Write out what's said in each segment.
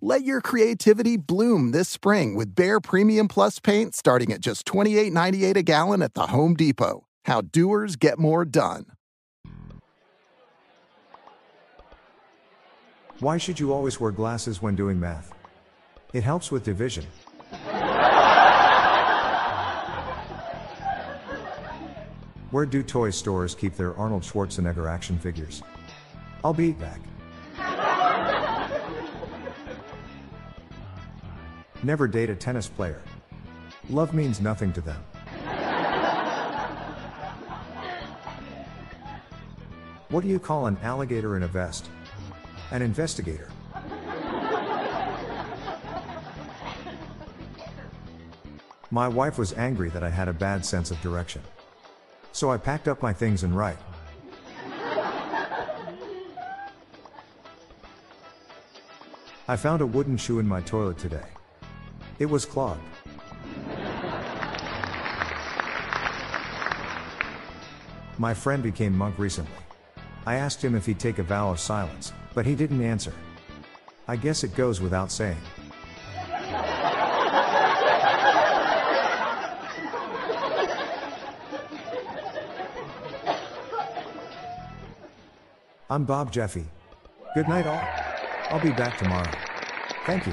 Let your creativity bloom this spring with Behr Premium Plus paint starting at just $28.98 a gallon at the Home Depot. How doers get more done. Why should you always wear glasses when doing math? It helps with division. Where do toy stores keep their Arnold Schwarzenegger action figures? I'll be back. Never date a tennis player. Love means nothing to them. What do you call an alligator in a vest? An investigator. My wife was angry that I had a bad sense of direction. So I packed up my things and right. I found a wooden shoe in my toilet today. It was clogged. My friend became monk recently. I asked him if he'd take a vow of silence, but he didn't answer. I guess it goes without saying. I'm Bob Jeffy. Good night, all. I'll be back tomorrow. Thank you.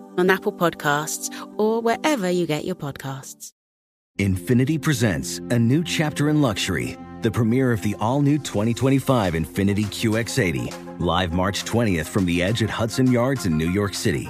on Apple Podcasts, or wherever you get your podcasts. Infiniti presents a new chapter in luxury, the premiere of the all new 2025 Infiniti QX80, live March 20th from the edge at Hudson Yards in New York City,